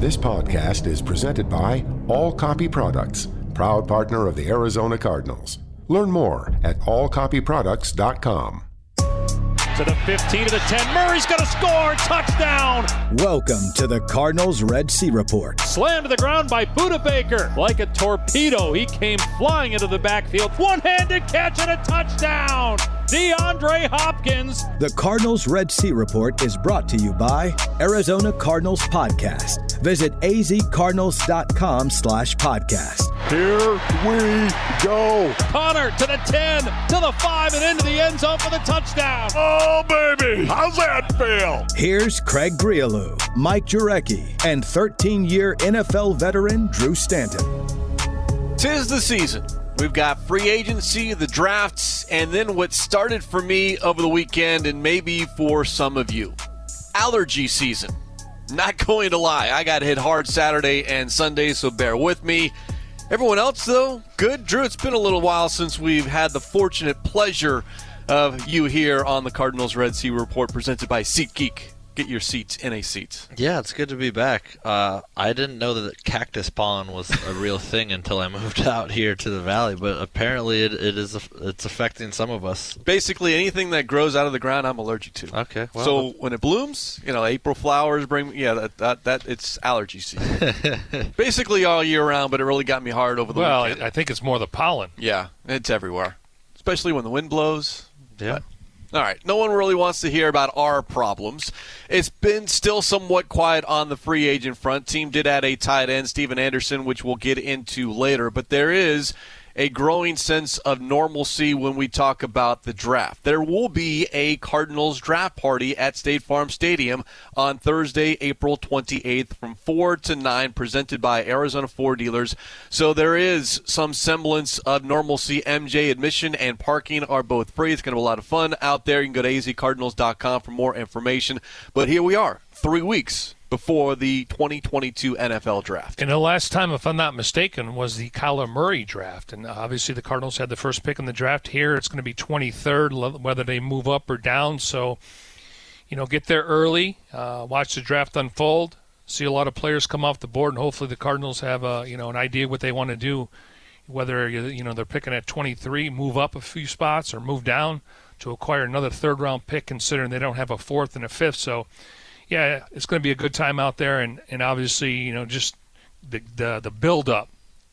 This podcast is presented by All Copy Products, proud partner of the Arizona Cardinals. Learn more at allcopyproducts.com. To the 15 to the 10. Murray's going to score. Touchdown. Welcome to the Cardinals Red Sea Report. Slammed to the ground by Budda Baker. Like a torpedo, he came flying into the backfield. One handed catch and a touchdown. DeAndre Hopkins. The Cardinals Red Sea Report is brought to you by Arizona Cardinals Podcast. Visit azcardinals.com slash podcast. Here we go. Conner to the 10, to the 5, and into the end zone for the touchdown. Oh, baby. How's that feel? Here's Craig Grialou, Mike Jurecki, and 13-year NFL veteran Drew Stanton. Tis the season. We've got free agency, the drafts, and then what started for me over the weekend and maybe for some of you. Allergy season. Not going to lie, I got hit hard Saturday and Sunday, so bear with me. Everyone else, though, good. Drew, it's been a little while since we've had the fortunate pleasure of you here on the Cardinals Red Sea Report presented by SeatGeek. Get your seats in a seat. Yeah, it's good to be back. Uh, I didn't know that cactus pollen was a real thing until I moved out here to the valley, but apparently it, it is it's affecting some of us. Basically, anything that grows out of the ground, I'm allergic to. Okay. Well, so when it blooms, you know, April flowers bring, yeah, that that, that it's allergy season. Basically all year round, but it really got me hard over the well, weekend. I think it's more the pollen. Yeah, it's everywhere, especially when the wind blows. yeah. But- all right. No one really wants to hear about our problems. It's been still somewhat quiet on the free agent front. Team did add a tight end, Stephen Anderson, which we'll get into later. But there is a growing sense of normalcy when we talk about the draft. There will be a Cardinals draft party at State Farm Stadium on Thursday, April 28th from 4 to 9, presented by Arizona Ford Dealers. So there is some semblance of normalcy. MJ admission and parking are both free. It's going to be a lot of fun out there. You can go to azcardinals.com for more information. But here we are, three weeks before the 2022 NFL draft. And the last time, if I'm not mistaken, was the Kyler Murray draft. And obviously, the Cardinals had the first pick in the draft here. It's going to be 23rd, whether they move up or down. So, you know, get there early, uh, watch the draft unfold, see a lot of players come off the board, and hopefully the Cardinals have a you know an idea what they want to do. Whether you you know they're picking at 23, move up a few spots, or move down to acquire another third round pick, considering they don't have a fourth and a fifth. So yeah, it's going to be a good time out there, and, and obviously, you know, just the the, the build up.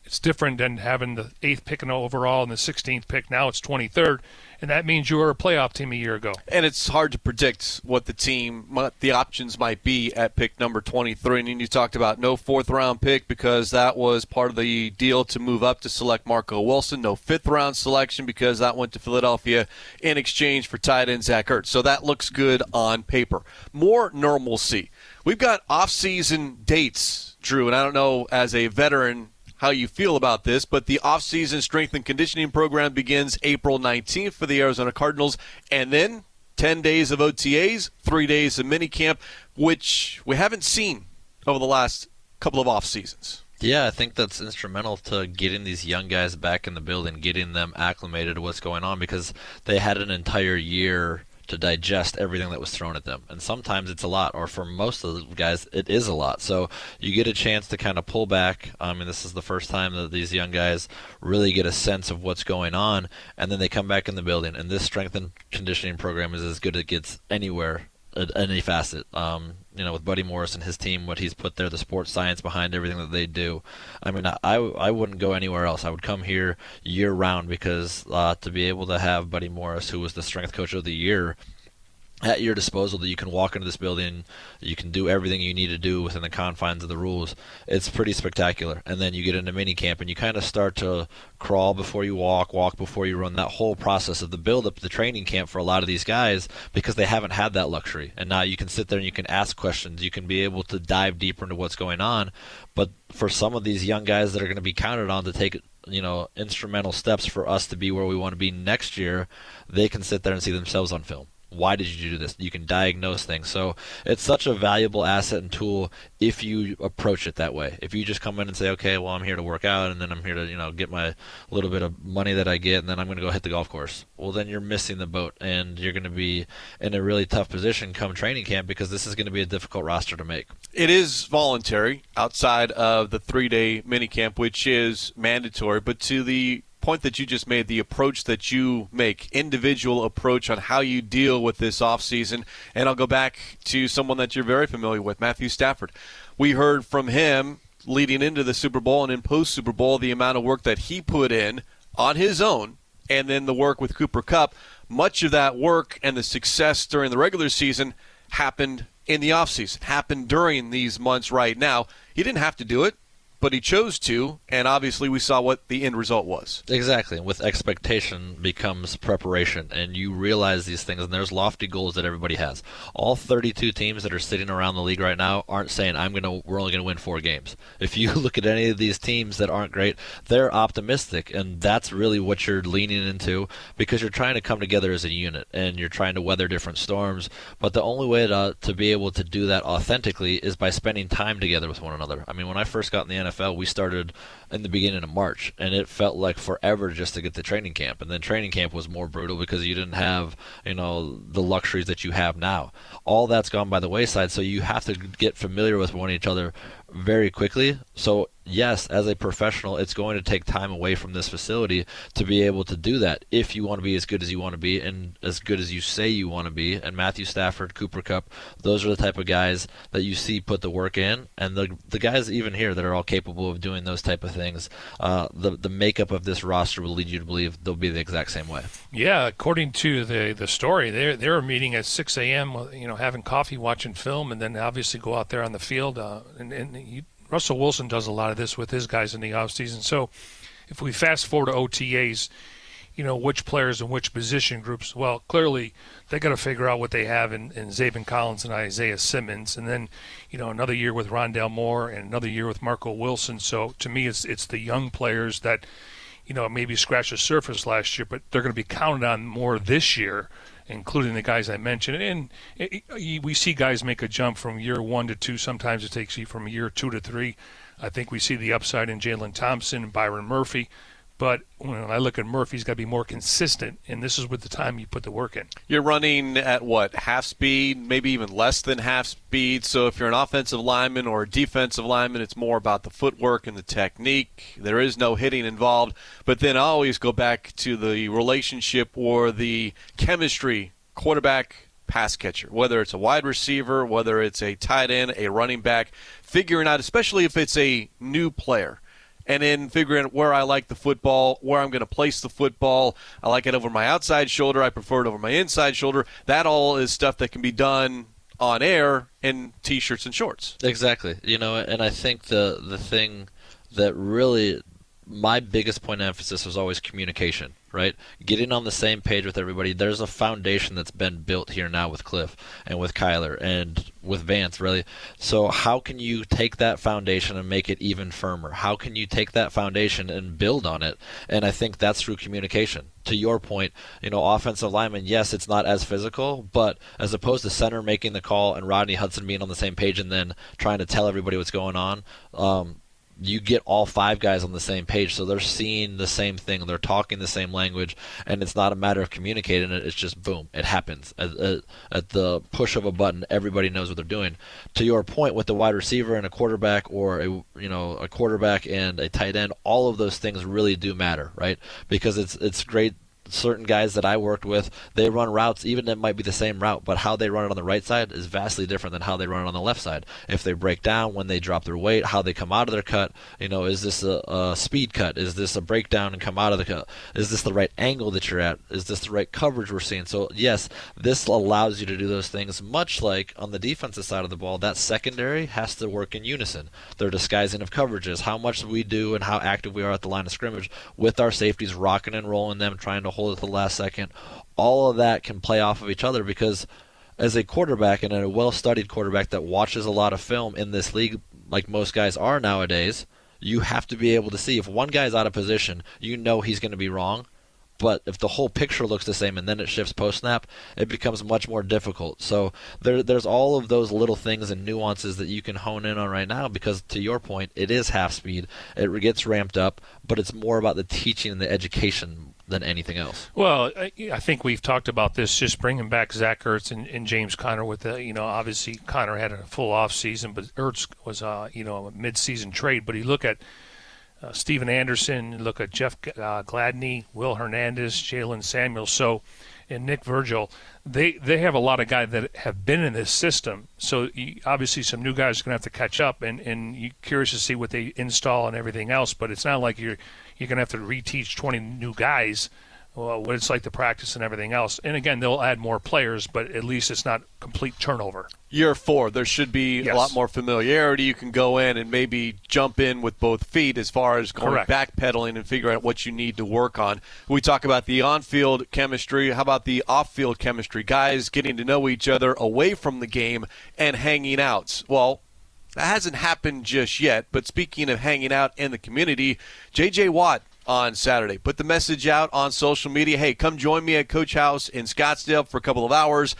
It's different than having the eighth pick in overall and the 16th pick. Now it's 23rd, and that means you were a playoff team a year ago. And it's hard to predict what the team, what the options might be at pick number 23. And you talked about no fourth round pick because that was part of the deal to move up to select Marco Wilson. No fifth round selection because that went to Philadelphia in exchange for tight end Zach Ertz. So that looks good on paper. More normalcy. We've got off-season dates, Drew, and I don't know as a veteran how you feel about this, but the off-season strength and conditioning program begins April 19th for the Arizona Cardinals, and then 10 days of OTAs, three days of minicamp, which we haven't seen over the last couple of off seasons. Yeah, I think that's instrumental to getting these young guys back in the building, getting them acclimated to what's going on because they had an entire year to digest everything that was thrown at them. And sometimes it's a lot, or for most of the guys, it is a lot. So you get a chance to kind of pull back. I mean, this is the first time that these young guys really get a sense of what's going on, and then they come back in the building. And this strength and conditioning program is as good as it gets anywhere at any facet. Um, you know, with Buddy Morris and his team, what he's put there, the sports science behind everything that they do. I mean, I, I wouldn't go anywhere else. I would come here year round because uh, to be able to have Buddy Morris, who was the strength coach of the year, at your disposal that you can walk into this building, you can do everything you need to do within the confines of the rules. It's pretty spectacular. And then you get into mini camp and you kind of start to crawl before you walk, walk before you run. That whole process of the build up the training camp for a lot of these guys because they haven't had that luxury. And now you can sit there and you can ask questions. You can be able to dive deeper into what's going on. But for some of these young guys that are going to be counted on to take you know instrumental steps for us to be where we want to be next year, they can sit there and see themselves on film Why did you do this? You can diagnose things. So it's such a valuable asset and tool if you approach it that way. If you just come in and say, okay, well, I'm here to work out, and then I'm here to, you know, get my little bit of money that I get, and then I'm going to go hit the golf course. Well, then you're missing the boat, and you're going to be in a really tough position come training camp because this is going to be a difficult roster to make. It is voluntary outside of the three-day mini camp, which is mandatory. But to the point that you just made, the approach that you make, individual approach on how you deal with this offseason. And I'll go back to someone that you're very familiar with, Matthew Stafford. We heard from him leading into the Super Bowl and in post Super Bowl the amount of work that he put in on his own and then the work with Cooper Kupp. Much of that work and the success during the regular season happened in the offseason, happened during these months right now. He didn't have to do it but he chose to, and obviously we saw what the end result was. Exactly. With expectation becomes preparation, and you realize these things, and there's lofty goals that everybody has. All 32 teams that are sitting around the league right now aren't saying, "I'm gonna, we're only gonna win four games." If you look at any of these teams that aren't great, they're optimistic, and that's really what you're leaning into because you're trying to come together as a unit, and you're trying to weather different storms. But the only way to to be able to do that authentically is by spending time together with one another. I mean, when I first got in the NFL, we started in the beginning of March, and it felt like forever just to get to training camp. And then training camp was more brutal because you didn't have, you know, the luxuries that you have now. All that's gone by the wayside, so you have to get familiar with one each other very quickly. So yes, as a professional, it's going to take time away from this facility to be able to do that if you want to be as good as you want to be and as good as you say you want to be. And Matthew Stafford, Cooper Kupp, those are the type of guys that you see put the work in, and the the guys even here that are all capable of doing those type of things. Uh, the the makeup of this roster will lead you to believe they'll be the exact same way. Yeah, according to the the story, they they were meeting at 6 a.m. You know, having coffee, watching film, and then obviously go out there on the field. Uh, and, and you, Russell Wilson does a lot of this with his guys in the offseason. So if we fast forward to OTAs, you know, which players and which position groups, well, clearly they got to figure out what they have in, in Zaven Collins and Isaiah Simmons. And then, you know, another year with Rondale Moore and another year with Marco Wilson. So to me, it's, it's the young players that, you know, maybe scratched the surface last year, but they're going to be counted on more this year including the guys I mentioned. And it, it, we see guys make a jump from year one to two. Sometimes it takes you from year two to three. I think we see the upside in Jalen Thompson and Byron Murphy. But when I look at Murphy, he's got to be more consistent, and this is with the time you put the work in. You're running at what half speed, maybe even less than half speed. So if you're an offensive lineman or a defensive lineman, it's more about the footwork and the technique. There is no hitting involved. But then I always go back to the relationship or the chemistry quarterback pass catcher, whether it's a wide receiver, whether it's a tight end, a running back, figuring out, especially if it's a new player and then figuring out where I like the football, where I'm going to place the football. I like it over my outside shoulder. I prefer it over my inside shoulder. That all is stuff that can be done on air in t-shirts and shorts. Exactly. You know, and I think the the thing that really my biggest point of emphasis was always communication right? Getting on the same page with everybody. There's a foundation that's been built here now with Cliff and with Kyler and with Vance, really. So, how can you take that foundation and make it even firmer? How can you take that foundation and build on it? And I think that's through communication. To your point, you know, offensive lineman, yes, it's not as physical, but as opposed to center making the call and Rodney Hudson being on the same page and then trying to tell everybody what's going on, um, you get all five guys on the same page. So they're seeing the same thing. They're talking the same language and it's not a matter of communicating it. It's just boom it happens. At, at, at, the push of a button everybody knows what they're doing. To your point with the wide receiver and a quarterback or a you know a quarterback and a tight end all of those things really do matter right? Because it's it's great certain guys that I worked with, they run routes, even it might be the same route, but how they run it on the right side is vastly different than how they run it on the left side. If they break down, when they drop their weight, how they come out of their cut, you know, is this a, a speed cut? Is this a breakdown and come out of the cut? Is this the right angle that you're at? Is this the right coverage we're seeing? So, yes, this allows you to do those things, much like on the defensive side of the ball, that secondary has to work in unison. Their disguising of coverages, how much we do and how active we are at the line of scrimmage with our safeties rocking and rolling them, trying to hold at the last second. All of that can play off of each other because as a quarterback and a well-studied quarterback that watches a lot of film in this league, like most guys are nowadays, you have to be able to see if one guy's out of position, you know he's going to be wrong. But if the whole picture looks the same and then it shifts post snap, it becomes much more difficult. So there, there's all of those little things and nuances that you can hone in on right now because, to your point, it is half speed. It gets ramped up, but it's more about the teaching and the education than anything else. Well, I think we've talked about this, just bringing back Zach Ertz and, and James Conner with the, you know, obviously Conner had a full off season, but Ertz was, uh, you know, a mid-season trade. But you look at uh, Stephen Anderson, you look at Jeff uh, Gladney, Will Hernandez, Jaylen Samuel, so and Nick Vigil, They they have a lot of guys that have been in this system. So you, obviously some new guys are going to have to catch up, and and you're curious to see what they install and everything else. But it's not like you're you're going to have to reteach 20 new guys well, what it's like to practice and everything else. And again, they'll add more players, but at least it's not complete turnover. Year four, there should be yes. a lot more familiarity. You can go in and maybe jump in with both feet as far as going Correct. backpedaling and figure out what you need to work on. We talk about the on-field chemistry. How about the off-field chemistry? Guys getting to know each other away from the game and hanging out. Well, that hasn't happened just yet, but speaking of hanging out in the community, J.J. Watt on Saturday. Put the message out on social media. Hey, come join me at Coach House in Scottsdale for a couple of hours.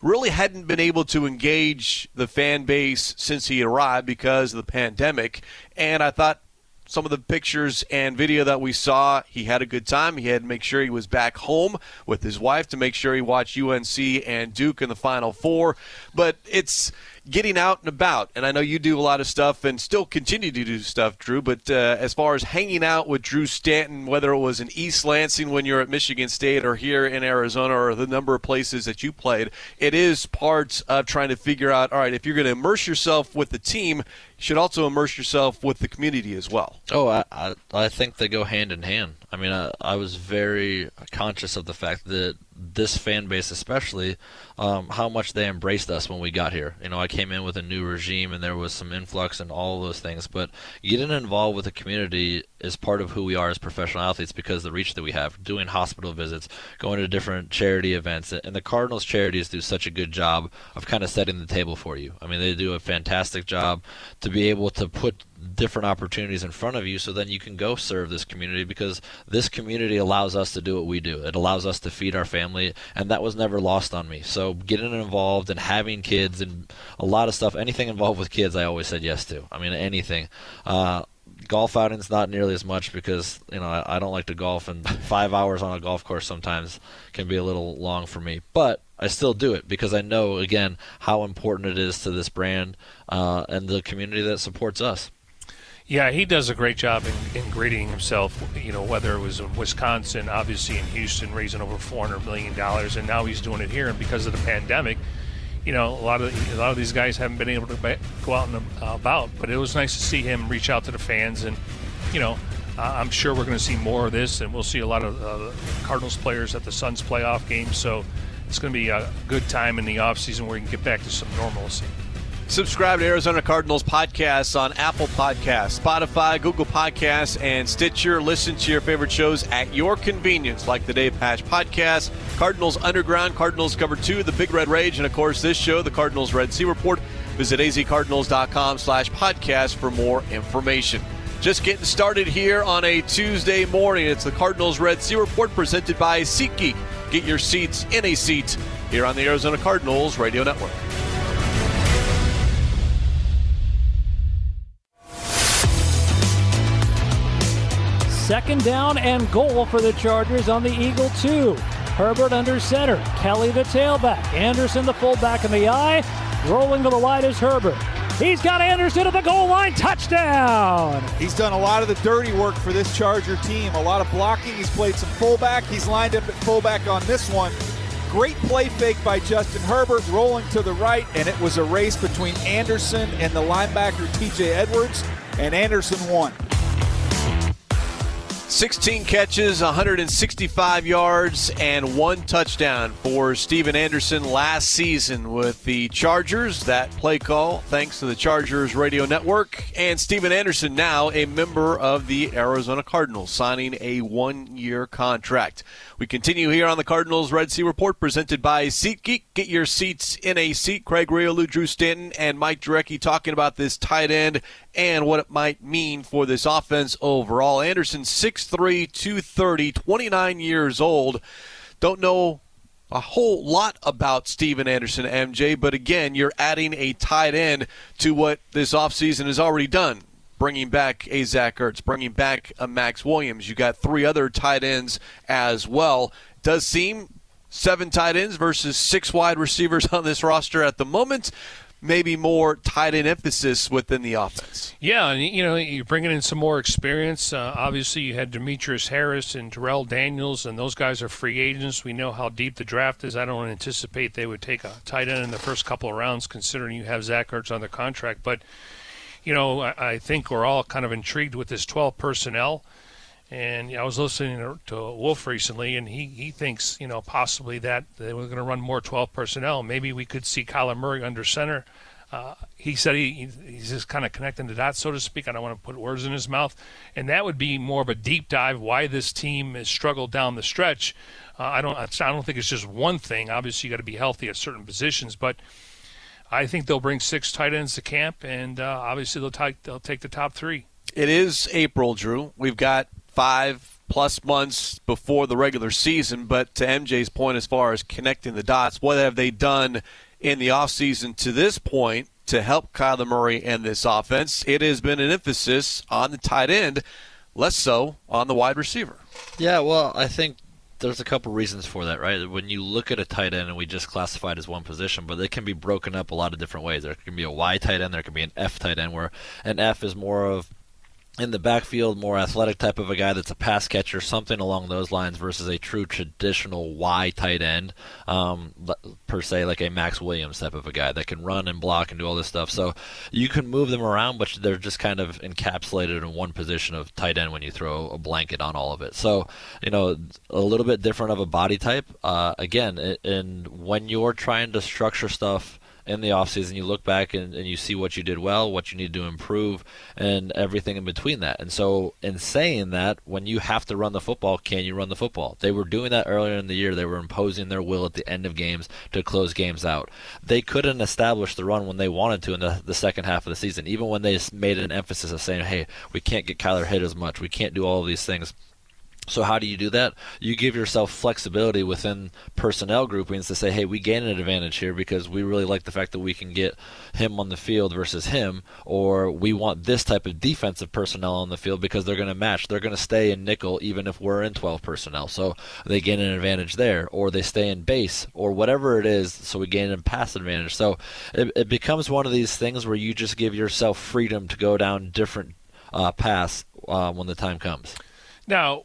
Really hadn't been able to engage the fan base since he arrived because of the pandemic. And I thought some of the pictures and video that we saw, he had a good time. He had to make sure he was back home with his wife to make sure he watched UNC and Duke in the Final Four. But it's getting out and about. And I know you do a lot of stuff and still continue to do stuff, Drew. But uh, as far as hanging out with Drew Stanton, whether it was in East Lansing when you're at Michigan State or here in Arizona or the number of places that you played, it is part of trying to figure out all right, if you're going to immerse yourself with the team, you should also immerse yourself with the community as well. Oh, I, I, I think they go hand in hand. I mean, I, I was very conscious of the fact that this fan base, especially, um, how much they embraced us when we got here. You know, I came in with a new regime and there was some influx and all those things, but getting involved with the community is part of who we are as professional athletes because the reach that we have, doing hospital visits, going to different charity events, and the Cardinals charities do such a good job of kind of setting the table for you. I mean, they do a fantastic job to be able to put different opportunities in front of you so then you can go serve this community because this community allows us to do what we do. It allows us to feed our family and that was never lost on me. So getting involved and having kids and a lot of stuff, anything involved with kids I always said yes to. I mean anything. Uh, golf outings not nearly as much because you know I, I, don't like to golf and five hours on a golf course sometimes can be a little long for me but i still do it because i know again how important it is to this brand uh, and the community that supports us yeah, he does a great job in, in grading himself. You know, whether it was in Wisconsin, obviously in Houston, raising over four hundred million dollars, and now he's doing it here. And because of the pandemic, you know, a lot of a lot of these guys haven't been able to go out and uh, about. But it was nice to see him reach out to the fans, and you know, I'm sure we're going to see more of this, and we'll see a lot of uh, Cardinals players at the Suns playoff games. So it's going to be a good time in the off season where we can get back to some normalcy. Subscribe to Arizona Cardinals podcasts on Apple Podcasts, Spotify, Google Podcasts, and Stitcher. Listen to your favorite shows at your convenience, like the Dave Pasch podcast, Cardinals Underground, Cardinals Cover 2, The Big Red Rage, and of course this show, the Cardinals Red Sea Report. Visit azcardinals.com slash podcast for more information. Just getting started here on a Tuesday morning. It's the Cardinals Red Sea Report presented by SeatGeek. Get your seats in a seat here on the Arizona Cardinals Radio Network. Second down and goal for the Chargers on the Eagle 2. Herbert under center. Kelly the tailback. Anderson the fullback in the eye. Rolling to the right is Herbert. He's got Anderson at the goal line. Touchdown! He's done a lot of the dirty work for this Charger team. A lot of blocking. He's played some fullback. He's lined up at fullback on this one. Great play fake by Justin Herbert, rolling to the right, and it was a race between Anderson and the linebacker TJ Edwards, and Anderson won. 16 catches, 165 yards, and one touchdown for Stephen Anderson last season with the Chargers. That play call, thanks to the Chargers radio network. And Stephen Anderson, now a member of the Arizona Cardinals, signing a one year contract. We continue here on the Cardinals Red Sea Report presented by SeatGeek. Get your seats in a seat. Craig Grialou, Drew Stanton, and Mike Jurecki talking about this tight end and what it might mean for this offense overall. Anderson, six 6'3", 230, 29 years old. Don't know a whole lot about Stephen Anderson, MJ, but again, you're adding a tight end to what this offseason has already done. Bringing back a Zach Ertz, bringing back a Maxx Williams. You got three other tight ends as well. Does seem seven tight ends versus six wide receivers on this roster at the moment maybe more tight end emphasis within the offense. Yeah, and you know you're bringing in some more experience. Uh, obviously, you had Demetrius Harris and Darrell Daniels, and those guys are free agents. We know how deep the draft is. I don't anticipate they would take a tight end in the first couple of rounds, considering you have Zach Ertz under contract. But you know, I, I think we're all kind of intrigued with this 12 personnel. And I was listening to Wolf recently, and he, he thinks, you know, possibly that they were going to run more 12 personnel. Maybe we could see Kyler Murray under center. Uh, he said he, he's just kind of connecting the dots, so to speak. I don't want to put words in his mouth. And that would be more of a deep dive why this team has struggled down the stretch. Uh, I don't I don't think it's just one thing. Obviously, you got to be healthy at certain positions, but I think they'll bring six tight ends to camp, and uh, obviously they'll, t- they'll take the top three. It is April, Drew. We've got five plus months before the regular season. But to MJ's point, as far as connecting the dots, what have they done in the offseason to this point to help Kyler Murray and this offense? It has been an emphasis on the tight end, less so on the wide receiver. Yeah, well, I think there's a couple reasons for that, right? When you look at a tight end, and we just classified as one position, but it can be broken up a lot of different ways. There can be a Y tight end, there can be an F tight end, where an F is more of in the backfield, more athletic type of a guy that's a pass catcher, something along those lines, versus a true traditional Y tight end, um, per se, like a Maxx Williams type of a guy that can run and block and do all this stuff. So you can move them around, but they're just kind of encapsulated in one position of tight end when you throw a blanket on all of it. So you know, a little bit different of a body type. Uh, again, and when you're trying to structure stuff in the offseason, you look back and, and you see what you did well, what you need to improve, and everything in between that. And so, in saying that, when you have to run the football, can you run the football? They were doing that earlier in the year. They were imposing their will at the end of games to close games out. They couldn't establish the run when they wanted to in the, the second half of the season, even when they made an emphasis of saying, hey, we can't get Kyler hit as much. We can't do all of these things so how do you do that? You give yourself flexibility within personnel groupings to say, hey, we gain an advantage here because we really like the fact that we can get him on the field versus him, or we want this type of defensive personnel on the field because they're going to match. They're going to stay in nickel even if we're in 12 personnel. So they gain an advantage there, or they stay in base, or whatever it is. So we gain a pass advantage. So it, it becomes one of these things where you just give yourself freedom to go down different uh, paths uh, when the time comes. Now,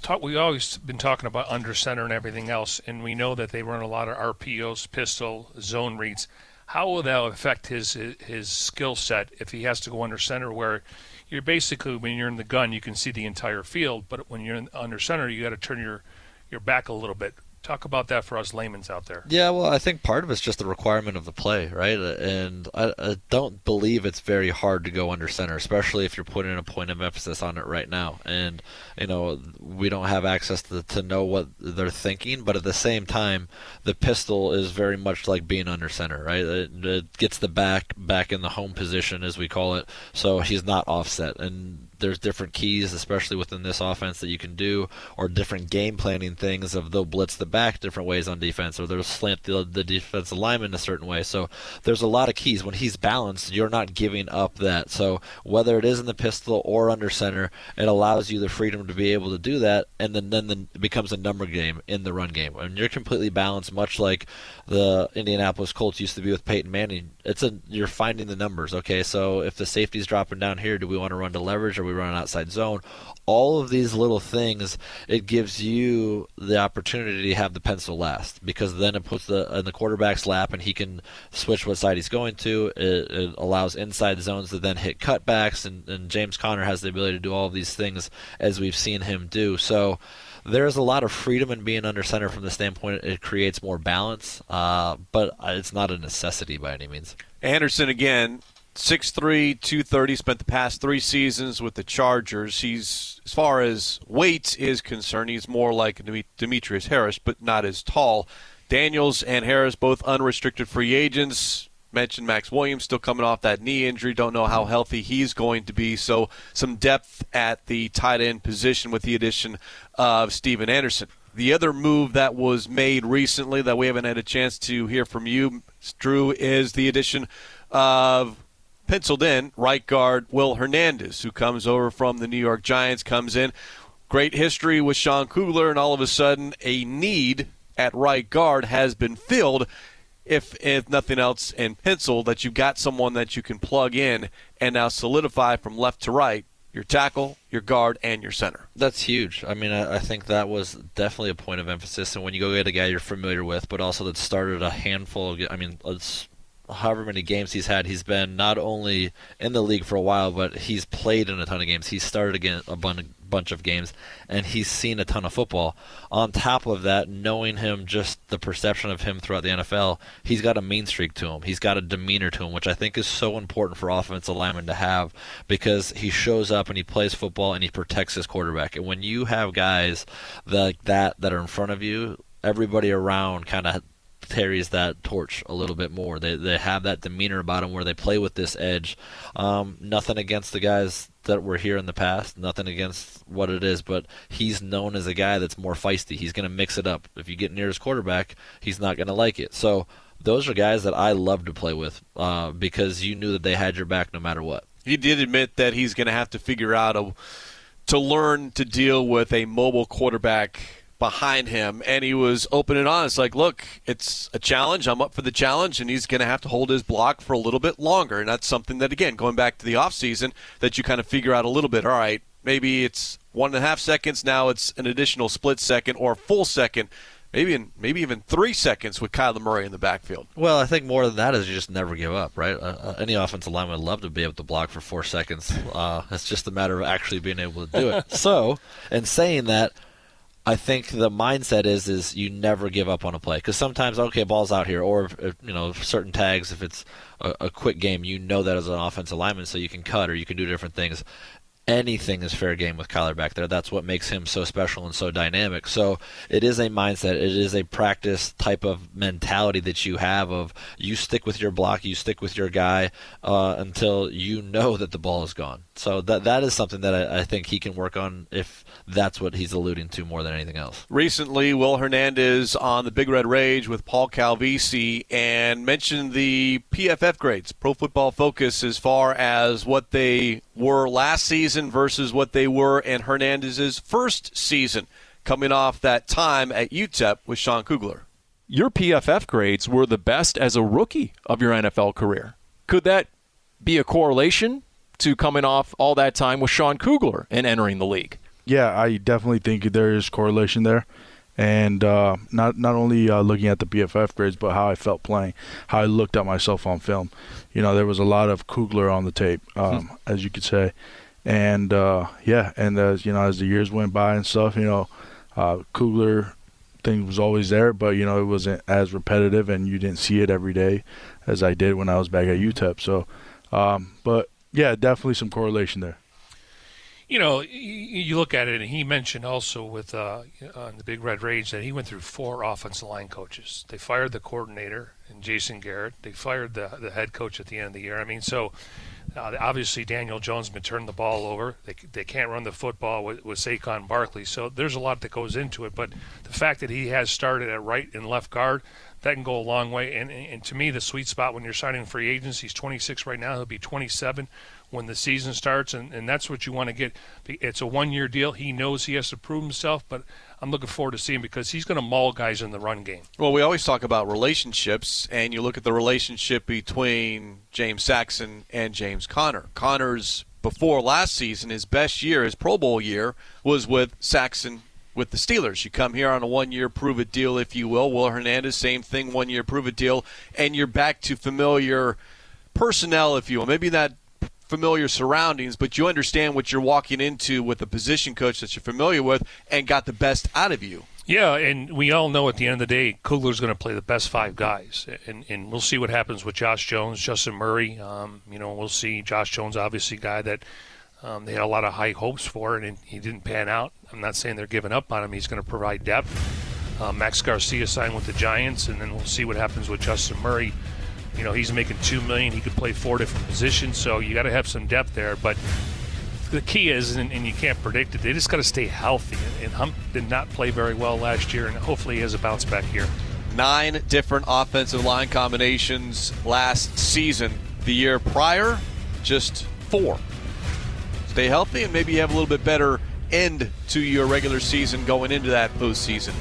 talk, we always been talking about under center and everything else, and we know that they run a lot of RPOs, pistol, zone reads. How will that affect his his skill set if he has to go under center, where you're basically when you're in the gun, you can see the entire field, but when you're in, under center, you got to turn your your back a little bit. Talk about that for us laymen's out there. Yeah, well, I think part of it's just the requirement of the play, right? And I, I, don't believe it's very hard to go under center, especially if you're putting a point of emphasis on it right now. And you know, we don't have access to to know what they're thinking, but at the same time, the pistol is very much like being under center, right? It, it gets the back back in the home position, as we call it, so he's not offset and there's different keys, especially within this offense, that you can do, or different game planning things of they'll blitz the back different ways on defense, or they'll slant the, the defensive lineman a certain way. So there's a lot of keys. When he's balanced, you're not giving up that. So whether it is in the pistol or under center, it allows you the freedom to be able to do that, and then then the, it becomes a number game in the run game. And you're completely balanced, much like the Indianapolis Colts used to be with Peyton Manning. It's a you're finding the numbers. Okay, so if the safety's dropping down here, do we want to run to leverage or we run an outside zone? All of these little things, it gives you the opportunity to have the pencil last because then it puts the in the quarterback's lap and he can switch what side he's going to. It, it allows inside zones to then hit cutbacks, and, and James Conner has the ability to do all of these things as we've seen him do. So there's a lot of freedom in being under center from the standpoint it creates more balance, uh, but it's not a necessity by any means. Anderson again, 6'3", 230, spent the past three seasons with the Chargers. He's, as far as weight is concerned, he's more like Demetrius Harris, but not as tall. Daniels and Harris, both unrestricted free agents. mentioned Maxx Williams still coming off that knee injury. Don't know how healthy he's going to be. So some depth at the tight end position with the addition of Stephen Anderson. The other move that was made recently that we haven't had a chance to hear from you, Drew, is the addition of penciled in right guard Will Hernandez, who comes over from the New York Giants, comes in. Great history with Sean Kugler, and all of a sudden, a need at right guard has been filled. If, if nothing else in pencil, that you've got someone that you can plug in and now solidify from left to right your tackle, your guard, and your center. That's huge. I mean, I, I, think that was definitely a point of emphasis. And when you go get a guy you're familiar with, but also that started a handful of, I mean, it's however many games he's had, he's been not only in the league for a while, but he's played in a ton of games. He started again a bunch, bunch of games, and he's seen a ton of football. On top of that, knowing him, just the perception of him throughout the NFL, he's got a mean streak to him. He's got a demeanor to him, which I think is so important for offensive linemen to have because he shows up and he plays football and he protects his quarterback. And when you have guys like that that are in front of you, everybody around kind of carries that torch a little bit more. They they have that demeanor about them where they play with this edge. Um, nothing against the guys that were here in the past. Nothing against what it is, but he's known as a guy that's more feisty. He's going to mix it up. If you get near his quarterback, he's not going to like it. So those are guys that I love to play with uh, because you knew that they had your back no matter what. He did admit that he's going to have to figure out a to learn to deal with a mobile quarterback behind him, and he was open and honest. Like, look, it's a challenge. I'm up for the challenge, and he's going to have to hold his block for a little bit longer. And that's something that, again, going back to the offseason, that you kind of figure out a little bit. All right, maybe it's one and a half seconds. Now it's an additional split second or full second. Maybe in, maybe even three seconds with Kyler Murray in the backfield. Well, I think more than that is you just never give up, right? Uh, uh any offensive lineman would love to be able to block for four seconds. Uh, it's just a matter of actually being able to do it. so, in saying that, I think the mindset is is you never give up on a play. Because sometimes okay ball's out here or if, you know certain tags if it's a, a, quick game you know that as an offensive lineman so you can cut or you can do different things anything is fair game with Kyler back there. That's what makes him so special and so dynamic. So it is a mindset. It is a practice type of mentality that you have of you stick with your block, you stick with your guy uh, until you know that the ball is gone. So that that is something that I, I think he can work on if that's what he's alluding to more than anything else. Recently, Will Hernandez on the Big Red Rage with Paul Calvisi and mentioned the PFF grades, Pro Football Focus, as far as what they were last season versus what they were in Hernandez's first season, coming off that time at UTEP with Sean Kugler. Your PFF grades were the best as a rookie of your NFL career. Could that be a correlation to coming off all that time with Sean Kugler and entering the league? Yeah, I definitely think there is correlation there and uh, not not only uh, looking at the PFF grades, but how I felt playing, how I looked at myself on film. You know, there was a lot of Kugler on the tape, um, as you could say, and uh, yeah, and as you know, as the years went by and stuff, you know, uh, Kugler thing was always there, but you know, it wasn't as repetitive, and you didn't see it every day as I did when I was back at UTEP. So, um, but yeah, definitely some correlation there you know, you look at it, and he mentioned also with uh, on the Big Red Rage that he went through four offensive line coaches. They fired the coordinator and Jason Garrett. They fired the the head coach at the end of the year. I mean, so uh, obviously Daniel Jones been turning the ball over. They they can't run the football with, with Saquon Barkley. So there's a lot that goes into it. But the fact that he has started at right and left guard, that can go a long way. And, and to me, the sweet spot when you're signing free agents, he's 26 right now. He'll be 27 when the season starts, and, and that's what you want to get. It's a one year deal. He knows he has to prove himself, but I'm looking forward to seeing because he's going to maul guys in the run game. Well, we always talk about relationships, and you look at the relationship between James Saxon and James Conner. Conner's before last season, his best year, his Pro Bowl year, was with Saxon with the Steelers. You come here on a one year prove it deal, if you will. Will Hernandez, same thing, one year prove it deal, and you're back to familiar personnel, if you will. Maybe not familiar surroundings, but you understand what you're walking into with a position coach that you're familiar with and got the best out of you. Yeah, and we all know at the end of the day, Kugler's going to play the best five guys, and and we'll see what happens with Josh Jones, Justin Murray. Um, you know, we'll see Josh Jones, obviously, guy that um, they had a lot of high hopes for, and he didn't pan out. I'm not saying they're giving up on him. He's going to provide depth. Uh, Max Garcia signed with the Giants, and then we'll see what happens with Justin Murray You know, he's making two million. He could play four different positions, so you got to have some depth there. But the key is, and, and you can't predict it. They just got to stay healthy. And Hump did not play very well last year, and hopefully he has a bounce back here. Nine different offensive line combinations last season. The year prior, just four. Stay healthy, and maybe you have a little bit better end to your regular season going into that postseason.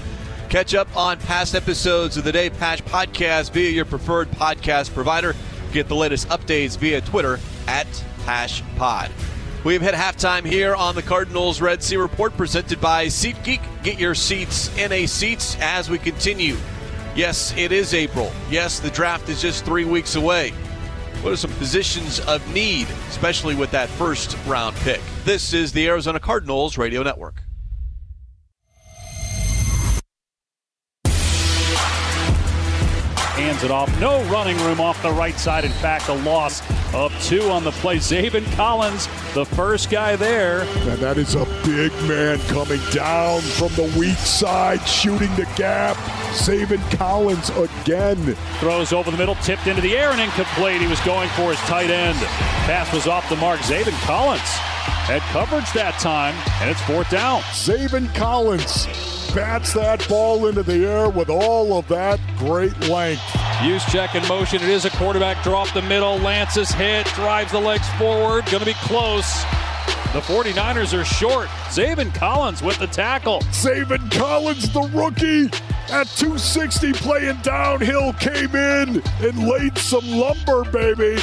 Catch up on past episodes of the Dave Pasch podcast via your preferred podcast provider. Get the latest updates via Twitter at PaschPod. We've hit halftime here on the Cardinals Red Sea Report presented by SeatGeek. Get your seats in a seats as we continue. Yes, it is April. Yes, the draft is just three weeks away. What are some positions of need, especially with that first round pick? This is the Arizona Cardinals Radio Network. Hands it off. No running room off the right side. In fact, a loss of two on the play. Zaven Collins, the first guy there. And that is a big man coming down from the weak side, shooting the gap. Zaven Collins again. Throws over the middle, tipped into the air and incomplete. He was going for his tight end. Pass was off the mark. Zaven Collins had coverage that time, and it's fourth down. Zaven Collins bats that ball into the air with all of that great length. Use check in motion. It is a quarterback drop the middle. Lance's hit, drives the legs forward. Going to be close. The 49ers are short. Zaven Collins with the tackle. Zaven Collins, the rookie, at 260 playing downhill, came in and laid some lumber, baby.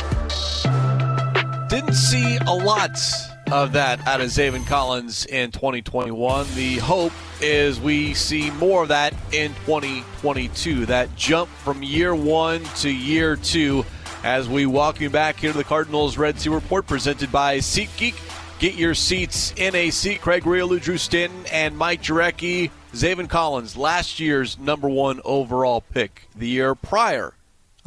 Didn't see a lot of that out of Zaven Collins in 2021. The hope is we see more of that in 2022. That jump from year one to year two as we welcome you back here to the Cardinals Red Sea Report presented by SeatGeek. Get your seats in a seat. Craig Grialou, Drew Stanton, and Mike Jurecki. Zaven Collins, last year's number one overall pick. The year prior,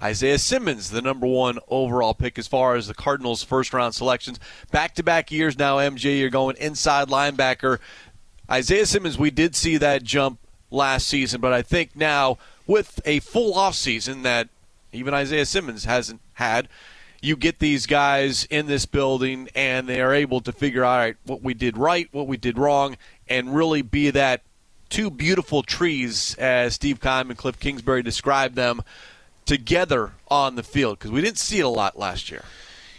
Isaiah Simmons, the number one overall pick as far as the Cardinals' first round selections. Back to back years now, MJ, you're going inside linebacker. Isaiah Simmons, we did see that jump last season, but I think now with a full offseason that even Isaiah Simmons hasn't had, you get these guys in this building and they are able to figure out what we did right, what we did wrong, and really be that two beautiful trees, as Steve Keim and Cliff Kingsbury described them, together on the field because we didn't see it a lot last year.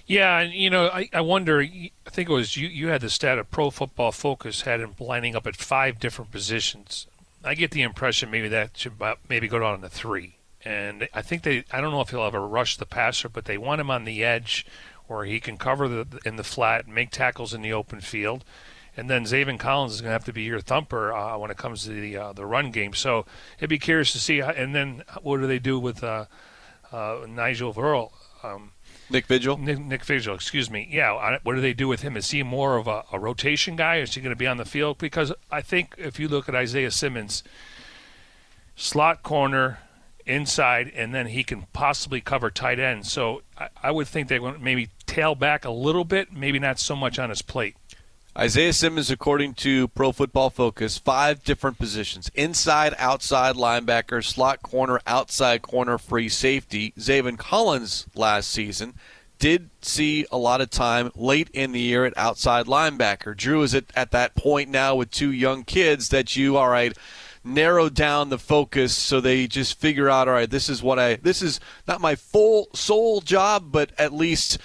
Yeah, and you know, I, I wonder. I think it was you. You had the stat of Pro Football Focus had him lining up at five different positions. I get the impression maybe that should maybe go down to three. And I think they. I don't know if he'll ever rush the passer, but they want him on the edge, where he can cover the in the flat, and make tackles in the open field. And then Zaven Collins is going to have to be your thumper uh, when it comes to the uh, the run game. So it'd be curious to see. How, and then what do they do with uh, uh Nigel Verl? Um, Nick Vigil. Nick, Nick, Vigil, excuse me. Yeah, what do they do with him? Is he more of a, a rotation guy? Is he going to be on the field? Because I think if you look at Isaiah Simmons, slot corner, inside, and then he can possibly cover tight end. So I, I would think they would maybe tail back a little bit, maybe not so much on his plate. Isaiah Simmons, according to Pro Football Focus, five different positions inside, outside linebacker, slot corner, outside corner, free safety. Zaven Collins last season did see a lot of time late in the year at outside linebacker. Drew is at, at that point now with two young kids that you, all right, narrow down the focus so they just figure out, all right, this is what I, this is not my full sole job, but at least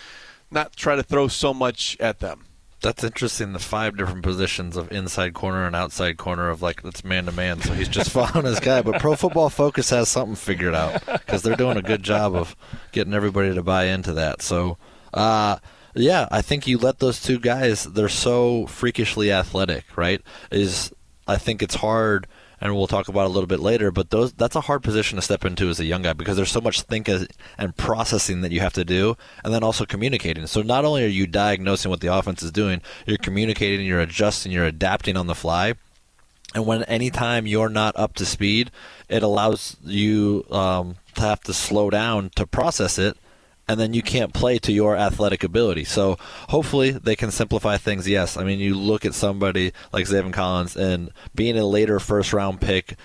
not try to throw so much at them. That's interesting. The five different positions of inside corner and outside corner of like it's man to man. So he's just following his guy. But Pro Football Focus has something figured out because they're doing a good job of getting everybody to buy into that. So, uh, yeah, I think you let those two guys. They're so freakishly athletic, right? Is I think it's hard and we'll talk about a little bit later. But those that's a hard position to step into as a young guy because there's so much thinking and processing that you have to do, and then also communicating. So not only are you diagnosing what the offense is doing, you're communicating, you're adjusting, you're adapting on the fly. And when anytime you're not up to speed, it allows you um, to have to slow down to process it and then you can't play to your athletic ability. So hopefully they can simplify things. Yes, I mean you look at somebody like Zaven Collins and being a later first round pick,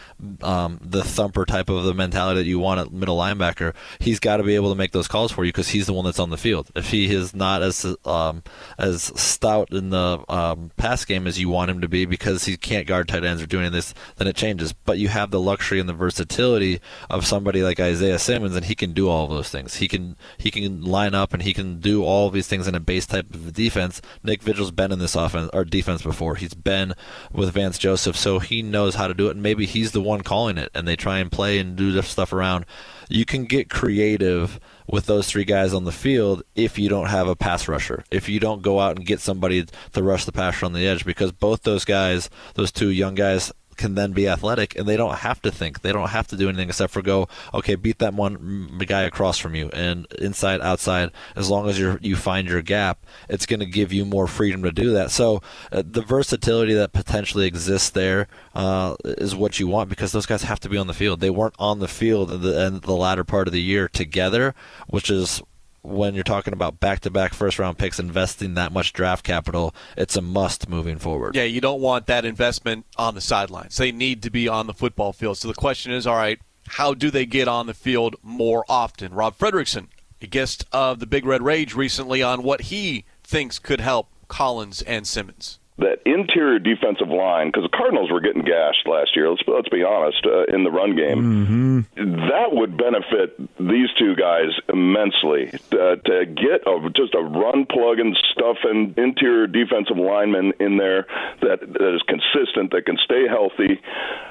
um, the thumper type of the mentality that you want at middle linebacker. He's got to be able to make those calls for you because he's the one that's on the field. If he is not as um, as stout in the um, pass game as you want him to be because he can't guard tight ends or doing this, then it changes. But you have the luxury and the versatility of somebody like Isaiah Simmons, and he can do all those things. He can he can line up and he can do all these things in a base type of defense. Nick Vigil's been in this offense or defense before. He's been with Vance Joseph, so he knows how to do it. And maybe he's the one calling it, and they try and play and do this stuff around. You can get creative with those three guys on the field if you don't have a pass rusher. If you don't go out and get somebody to rush the passer on the edge, because both those guys, those two young guys, can then be athletic and they don't have to think. They don't have to do anything except for go, okay, beat that one guy across from you and inside, outside. As long as you you find your gap, it's going to give you more freedom to do that. So uh, the versatility that potentially exists there uh, is what you want because those guys have to be on the field. They weren't on the field in the, in the latter part of the year together, which is when you're talking about back-to-back first-round picks investing that much draft capital, it's a must moving forward. Yeah, you don't want that investment on the sidelines. They need to be on the football field. So the question is, all right, how do they get on the field more often? Rob Fredrickson, a guest of the Big Red Rage recently on what he thinks could help Collins and Simmons that interior defensive line, because the Cardinals were getting gashed last year. Let's let's be honest uh, in the run game. Mm-hmm. That would benefit these two guys immensely uh, to get a, just a run plug and stuff and interior defensive lineman in there that that is consistent, that can stay healthy.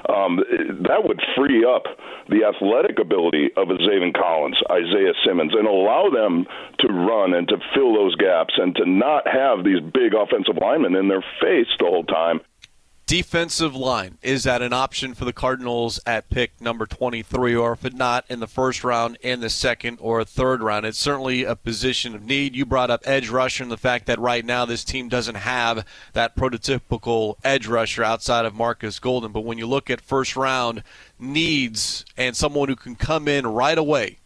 Um, that would free up the athletic ability of a Zaven Collins, Isaiah Simmons, and allow them to run and to fill those gaps and to not have these big offensive linemen in their face the whole time. Defensive line is that an option for the Cardinals at pick number 23, or if it not in the first round, in the second or third round? It's certainly a position of need. You brought up edge rusher and the fact that right now this team doesn't have that prototypical edge rusher outside of Marcus Golden. But when you look at first round needs and someone who can come in right away,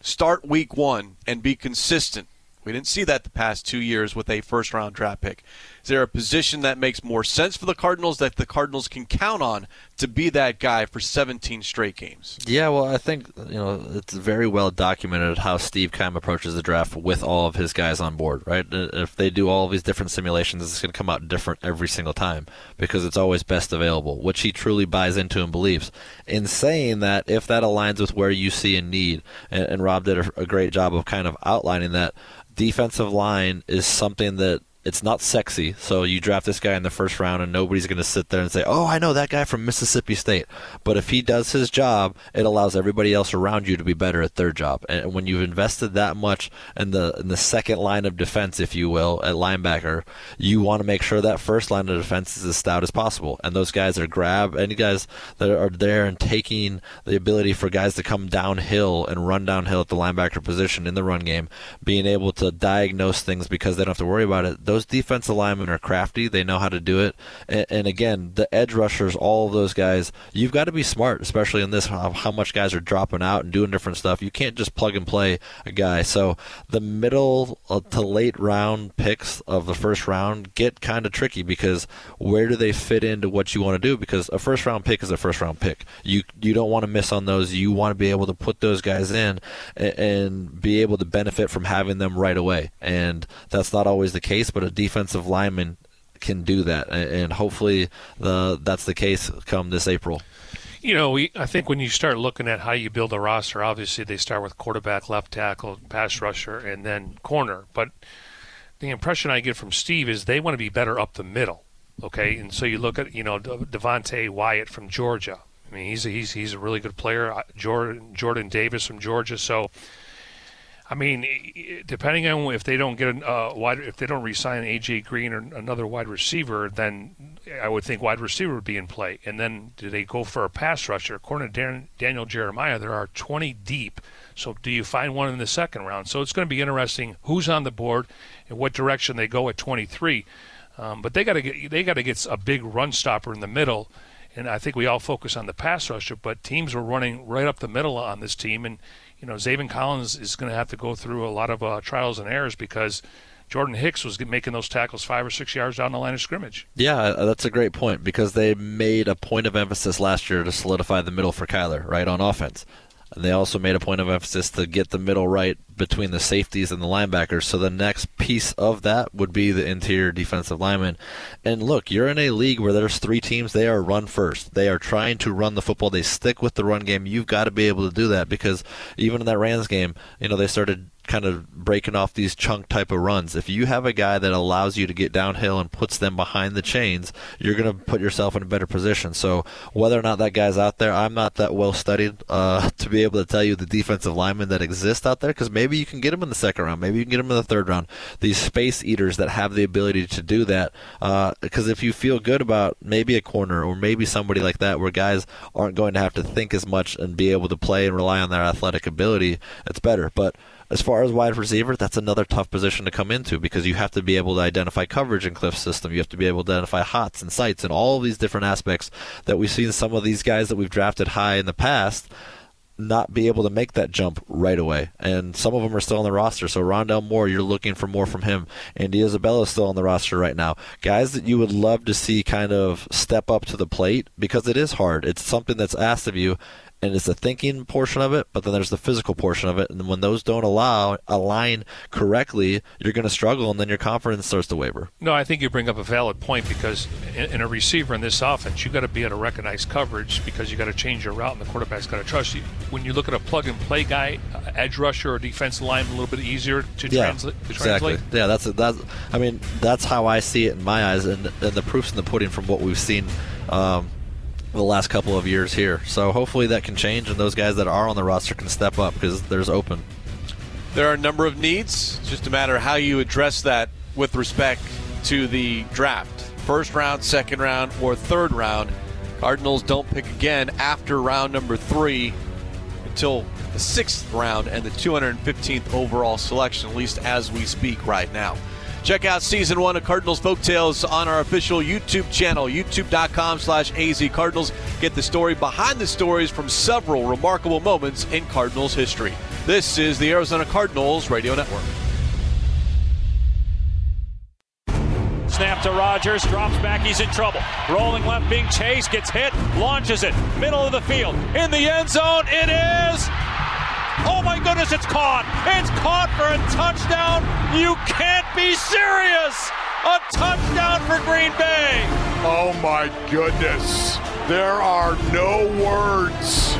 start week one, and be consistent we didn't see that the past two years with a first round draft pick. Is there a position that makes more sense for the Cardinals that the Cardinals can count on to be that guy for 17 straight games? Yeah, well, I think you know it's very well documented how Steve Keim approaches the draft with all of his guys on board. Right? Uh, if they do all of these different simulations, it's going to come out different every single time because it's always best available, which he truly buys into and believes. In saying that, if that aligns with where you see a need, and, and Rob did a, a great job of kind of outlining that defensive line is something that it's not sexy. So you draft this guy in the first round, and nobody's going to sit there and say, "Oh, I know that guy from Mississippi State." But if he does his job, it allows everybody else around you to be better at their job. And when you've invested that much in the in the second line of defense, if you will, at linebacker, you want to make sure that first line of defense is as stout as possible. And those guys are grab any guys that are there and taking the ability for guys to come downhill and run downhill at the linebacker position in the run game, being able to diagnose things because they don't have to worry about it those defensive linemen are crafty. They know how to do it. And, and again, the edge rushers, all of those guys, you've got to be smart, especially in this, how, how much guys are dropping out and doing different stuff. You can't just plug and play a guy. So the middle uh, to late round picks of the first round get kind of tricky because where do they fit into what you want to do? Because a first round pick is a first round pick. You you don't want to miss on those. You want to be able to put those guys in and, and be able to benefit from having them right away. And that's not always the case, but but a defensive lineman can do that, and hopefully the that's the case come this April. You know, we, I think when you start looking at how you build a roster, obviously they start with quarterback, left tackle, pass rusher, and then corner. But the impression I get from Steve is they want to be better up the middle. Okay, and so you look at you know Devonte Wyatt from Georgia. I mean, he's a, he's he's a really good player. Jordan Jordan Davis from Georgia. So I mean, depending on if they don't get a uh, wide, if they don't resign AJ Green or another wide receiver, then I would think wide receiver would be in play. And then do they go for a pass rusher? According to Dan, Daniel Jeremiah, there are 20 deep. So do you find one in the second round? So it's going to be interesting who's on the board and what direction they go at 23. Um, but they got to get they got to get a big run stopper in the middle. And I think we all focus on the pass rusher, but teams were running right up the middle on this team, and you know, Zaven Collins is going to have to go through a lot of uh, trials and errors because Jordan Hicks was making those tackles five or six yards down the line of scrimmage. Yeah, uh, that's a great point because they made a point of emphasis last year to solidify the middle for Kyler, right, on offense. And they also made a point of emphasis to get the middle right between the safeties and the linebackers. So the next piece of that would be the interior defensive lineman. And look, you're in a league where there's three teams. They are run first. They are trying to run the football. They stick with the run game. You've got to be able to do that because even in that Rams game, you know, they started kind of breaking off these chunk type of runs. If you have a guy that allows you to get downhill and puts them behind the chains, you're going to put yourself in a better position. So whether or not that guy's out there, I'm not that well studied uh, to be able to tell you the defensive linemen that exist out there because maybe you can get them in the second round, maybe you can get them in the third round. These space eaters that have the ability to do that. Because uh, if you feel good about maybe a corner or maybe somebody like that, where guys aren't going to have to think as much and be able to play and rely on their athletic ability, it's better. But as far as wide receiver, that's another tough position to come into because you have to be able to identify coverage in Kliff's system. You have to be able to identify hots and sights and all of these different aspects that we've seen some of these guys that we've drafted high in the past not be able to make that jump right away. And some of them are still on the roster. So Rondale Moore, you're looking for more from him. Andy Isabella is still on the roster right now. Guys that you would love to see kind of step up to the plate because it is hard. It's something that's asked of you and it's the thinking portion of it, but then there's the physical portion of it. And when those don't allow align correctly, you're going to struggle, and then your confidence starts to waver. No, I think you bring up a valid point because in, in a receiver in this offense, you got to be able to recognize coverage because you got to change your route, and the quarterback's got to trust you. When you look at a plug and play guy, uh, edge rusher or defensive line, a little bit easier to, yeah, translate, to exactly. translate. Yeah, that's that's. I mean, that's how I see it in my eyes, and, and the proof's in the pudding from what we've seen. Um, the last couple of years here. So hopefully that can change, and those guys that are on the roster can step up because there's open. There are a number of needs. It's just a matter of how you address that with respect to the draft. First round, second round, or third round. Cardinals don't pick again after round number three until the sixth round and the 215th overall selection, at least as we speak right now. Check out season one of Cardinals Folktales on our official YouTube channel, youtube.com slash azcardinals. Get the story behind the stories from several remarkable moments in Cardinals history. This is the Arizona Cardinals Radio Network. Snap to Rogers, drops back, he's in trouble. Rolling left, being chased, gets hit, launches it, middle of the field. In the end zone, it is Oh my goodness, it's caught! It's caught for a touchdown! You can't be serious! A touchdown for Green Bay! Oh my goodness. There are no words.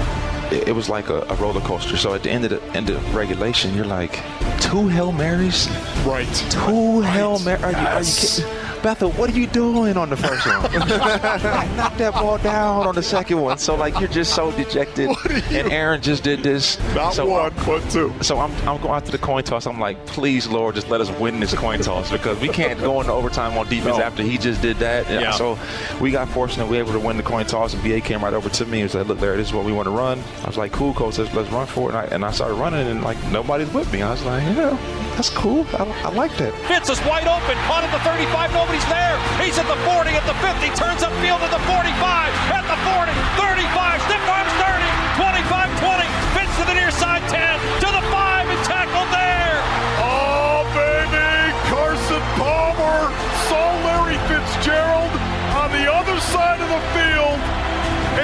It, it was like a, a, roller coaster. So at the end of the end of regulation, you're like, two Hail Marys? Right. Two right. Hail Marys? Are, yes. are you kidding? Bethel, what are you doing on the first one? I knocked that ball down on the second one. So like you're just so dejected. And Aaron just did this. Not so one, I'm, but two. So I'm I'm going after the coin toss. I'm like, please Lord, just let us win this coin toss because we can't go into overtime on defense no. after he just did that. Yeah. So we got fortunate we were able to win the coin toss and BA came right over to me and said, Look Larry, this is what we want to run. I was like, Cool, coach, let's, let's run for it. And I, and I, started running and like nobody's with me. I was like, yeah, that's cool. I, I like that. Fitz is wide open, caught at the 35, nobody's there. He's at the 40, at the 50, turns upfield at the 45, at the 40, 35, stiff arms 30, 25, 20, Fitz to the near side 10, to the 5, and tackled there. Oh, baby! Carson Palmer saw Larry Fitzgerald on the other side of the field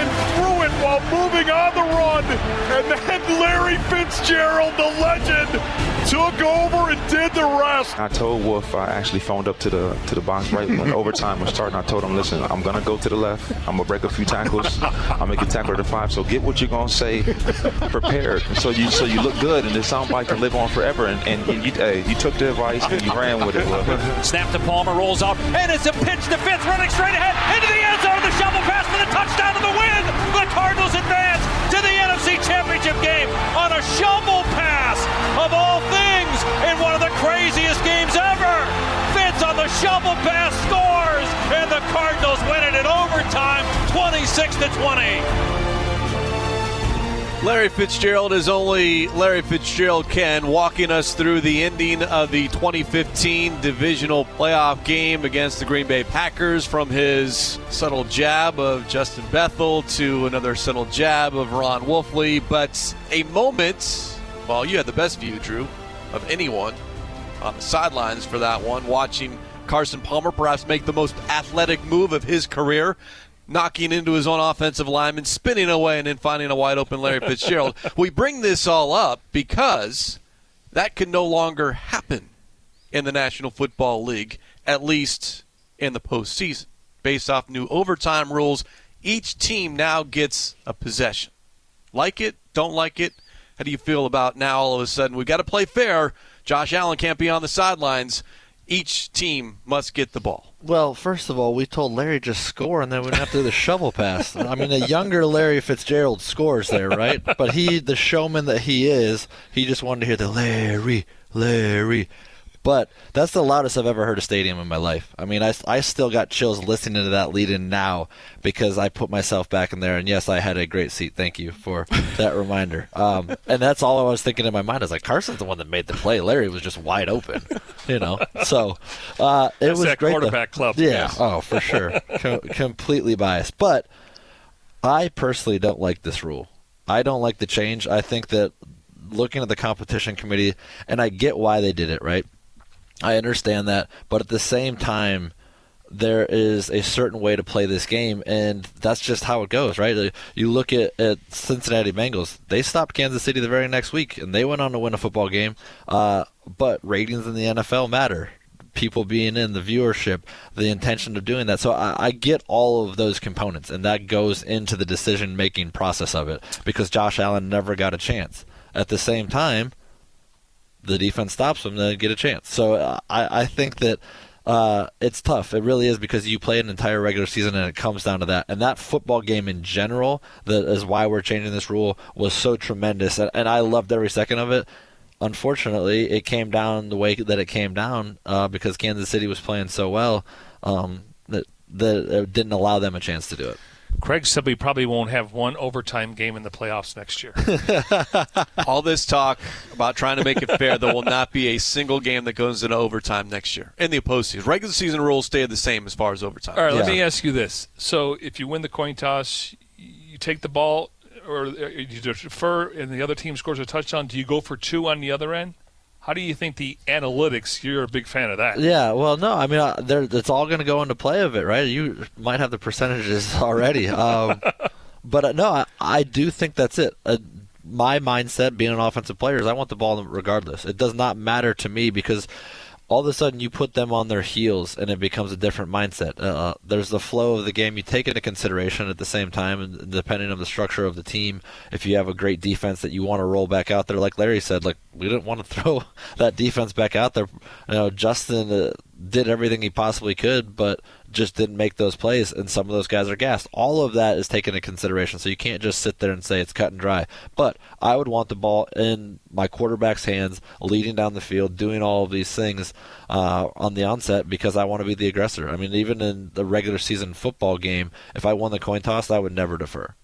and threw it while moving on the run. And then Larry Fitzgerald, the legend, took over and did the rest. I told Wolf I actually phoned up to the to the box right when overtime was starting. I told him, listen, I'm gonna go to the left. I'm gonna break a few tackles. I'm gonna get tackle to five. So get what you're gonna say prepared. So you so you look good and this soundbite can live on forever. And, and, and you hey, you took the advice and you ran with it. Snap to Palmer, rolls out, and it's a pitch to Fitz running straight ahead into the end zone. The shovel pass for the touchdown of the win. The Cardinals advance to the NFC Championship game on a shovel pass shovel pass scores, and the Cardinals win it in overtime, 26 to 20. Larry Fitzgerald is only Larry Fitzgerald can, walking us through the ending of the 2015 divisional playoff game against the Green Bay Packers from his subtle jab of Justin Bethel to another subtle jab of Ron Wolfley. But a moment Well, you had the best view, Drew, of anyone on the sidelines for that one, watching Carson Palmer perhaps make the most athletic move of his career, knocking into his own offensive lineman, spinning away, and then finding a wide open Larry Fitzgerald. we bring this all up because that can no longer happen in the National Football League, at least in the postseason. Based off new overtime rules, each team now gets a possession. Like it, don't like it. How do you feel about now all of a sudden we've got to play fair? Josh Allen can't be on the sidelines. Each team must get the ball. Well, first of all, we told Larry just score, and then we'd have to do the shovel pass. I mean, a younger Larry Fitzgerald scores there, right? But he, the showman that he is, he just wanted to hear the Larry, Larry. But that's the loudest I've ever heard a stadium in my life. I mean, I, I still got chills listening to that lead in now because I put myself back in there. And yes, I had a great seat. Thank you for that reminder. Um, and that's all I was thinking in my mind. I was like, Carson's the one that made the play. Larry was just wide open, you know. So uh, it That's was that great. to- quarterback club, Yeah. yes. Oh, for sure. Com- completely biased. But I personally don't like this rule. I don't like the change. I think that looking at the competition committee, and I get why they did it, right? I understand that, but at the same time, there is a certain way to play this game, and that's just how it goes, right? You look at, at Cincinnati Bengals; they stopped Kansas City the very next week, and they went on to win a football game. Uh, but ratings in the NFL matter. People being in the viewership, the intention of doing that. So I, I get all of those components, and that goes into the decision-making process of it because Josh Allen never got a chance. At the same time, the defense stops them, they get a chance. So uh, I, I think that uh, it's tough. It really is because you play an entire regular season and it comes down to that. And that football game in general, that is why we're changing this rule, was so tremendous. And, and I loved every second of it. Unfortunately, it came down the way that it came down uh, because Kansas City was playing so well um, that, that it didn't allow them a chance to do it. Craig said we probably won't have one overtime game in the playoffs next year. All this talk about trying to make it fair, there will not be a single game that goes into overtime next year in the postseason. Regular season rules stay the same as far as overtime. All right, let me ask you this. So if you win the coin toss, you take the ball, or uh, you defer, and the other team scores a touchdown, do you go for two on the other end? How do you think the analytics? You're a big fan of that. Yeah, well, no, I mean, uh, it's all going to go into play of it, right? You might have the percentages already, um, but uh, no, I, I do think that's it. Uh, my mindset, being an offensive player, is I want the ball regardless. It does not matter to me because all of a sudden you put them on their heels and it becomes a different mindset. Uh, there's the flow of the game you take into consideration at the same time, and depending on the structure of the team, if you have a great defense that you want to roll back out there, like Larry said, like we didn't want to throw that defense back out there. You know, Justin uh, did everything he possibly could, but just didn't make those plays, and some of those guys are gassed. All of that is taken into consideration, so you can't just sit there and say it's cut and dry. But I would want the ball in my quarterback's hands, leading down the field, doing all of these things uh, on the onset because I want to be the aggressor. I mean, even in the regular season football game, if I won the coin toss, I would never defer.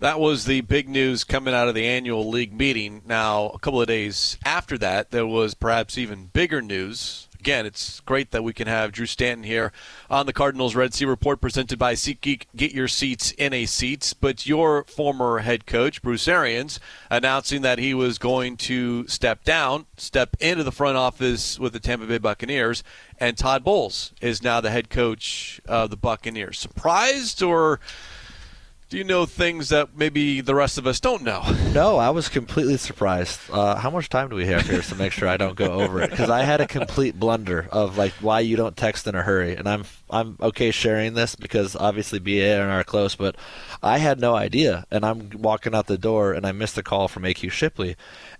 That was the big news coming out of the annual league meeting. Now, a couple of days after that, there was perhaps even bigger news. Again, it's great that we can have Drew Stanton here on the Cardinals Red Sea Report presented by SeatGeek. Get your seats in a seats. But your former head coach, Bruce Arians, announcing that he was going to step down, step into the front office with the Tampa Bay Buccaneers, and Todd Bowles is now the head coach of the Buccaneers. Surprised or do you know things that maybe the rest of us don't know? No, I was completely surprised. Uh, how much time do we have here to make sure I don't go over it? Because I had a complete blunder of like why you don't text in a hurry, and I'm I'm okay sharing this because obviously BA and I are close, but I had no idea, and I'm walking out the door and I missed a call from AQ Shipley,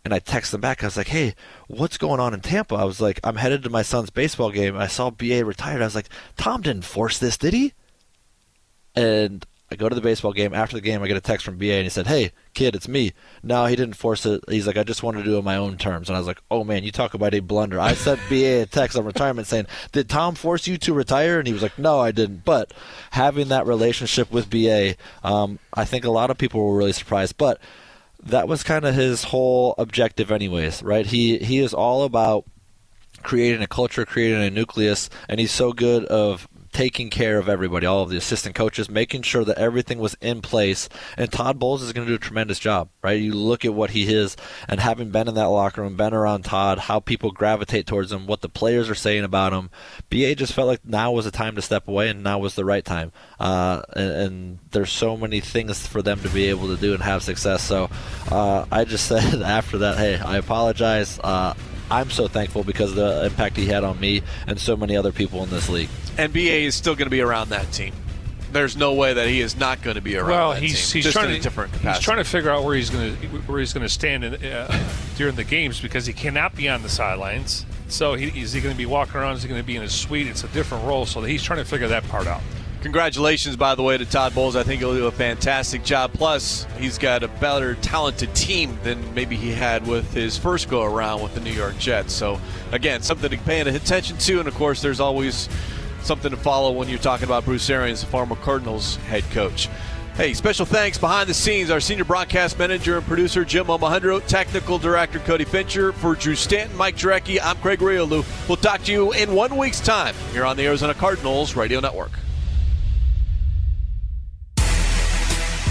and I text them back. I was like, "Hey, what's going on in Tampa?" I was like, "I'm headed to my son's baseball game. I saw BA retired. I was like, Tom didn't force this, did he?" And I go to the baseball game. After the game, I get a text from BA, and he said, "Hey, kid, it's me." No, he didn't force it. He's like, "I just wanted to do it on my own terms." And I was like, "Oh man, you talk about a blunder." I sent BA a text on retirement saying, "Did Tom force you to retire?" And he was like, "No, I didn't." But having that relationship with BA, um, I think a lot of people were really surprised. But that was kind of his whole objective, anyways. Right? He he is all about creating a culture, creating a nucleus, and he's so good of taking care of everybody, all of the assistant coaches, making sure that everything was in place. And Todd Bowles is going to do a tremendous job, right? You look at what he is, and having been in that locker room, been around Todd, how people gravitate towards him, what the players are saying about him. BA just felt like now was the time to step away, and now was the right time. Uh, and, and, there's so many things for them to be able to do and have success. So uh, I just said after that, hey, I apologize. Uh, I'm so thankful because of the impact he had on me and so many other people in this league. And BA is still going to be around that team. There's no way that he is not going to be around. Well, that he's team, he's trying to different capacity. He's trying to figure out where he's going to where he's going to stand in, uh, during the games because he cannot be on the sidelines. So he, is he going to be walking around? Is he going to be in his suite? It's a different role. So he's trying to figure that part out. Congratulations, by the way, to Todd Bowles. I think he'll do a fantastic job. Plus, he's got a better talented team than maybe he had with his first go around with the New York Jets. So, again, something to pay attention to. And, of course, there's always something to follow when you're talking about Bruce Arians, the former Cardinals head coach. Hey, special thanks behind the scenes, our senior broadcast manager and producer, Jim Omahundro, technical director, Cody Fincher. For Drew Stanton, Mike Jurecki, I'm Craig Grialou. We'll talk to you in one week's time here on the Arizona Cardinals Radio Network.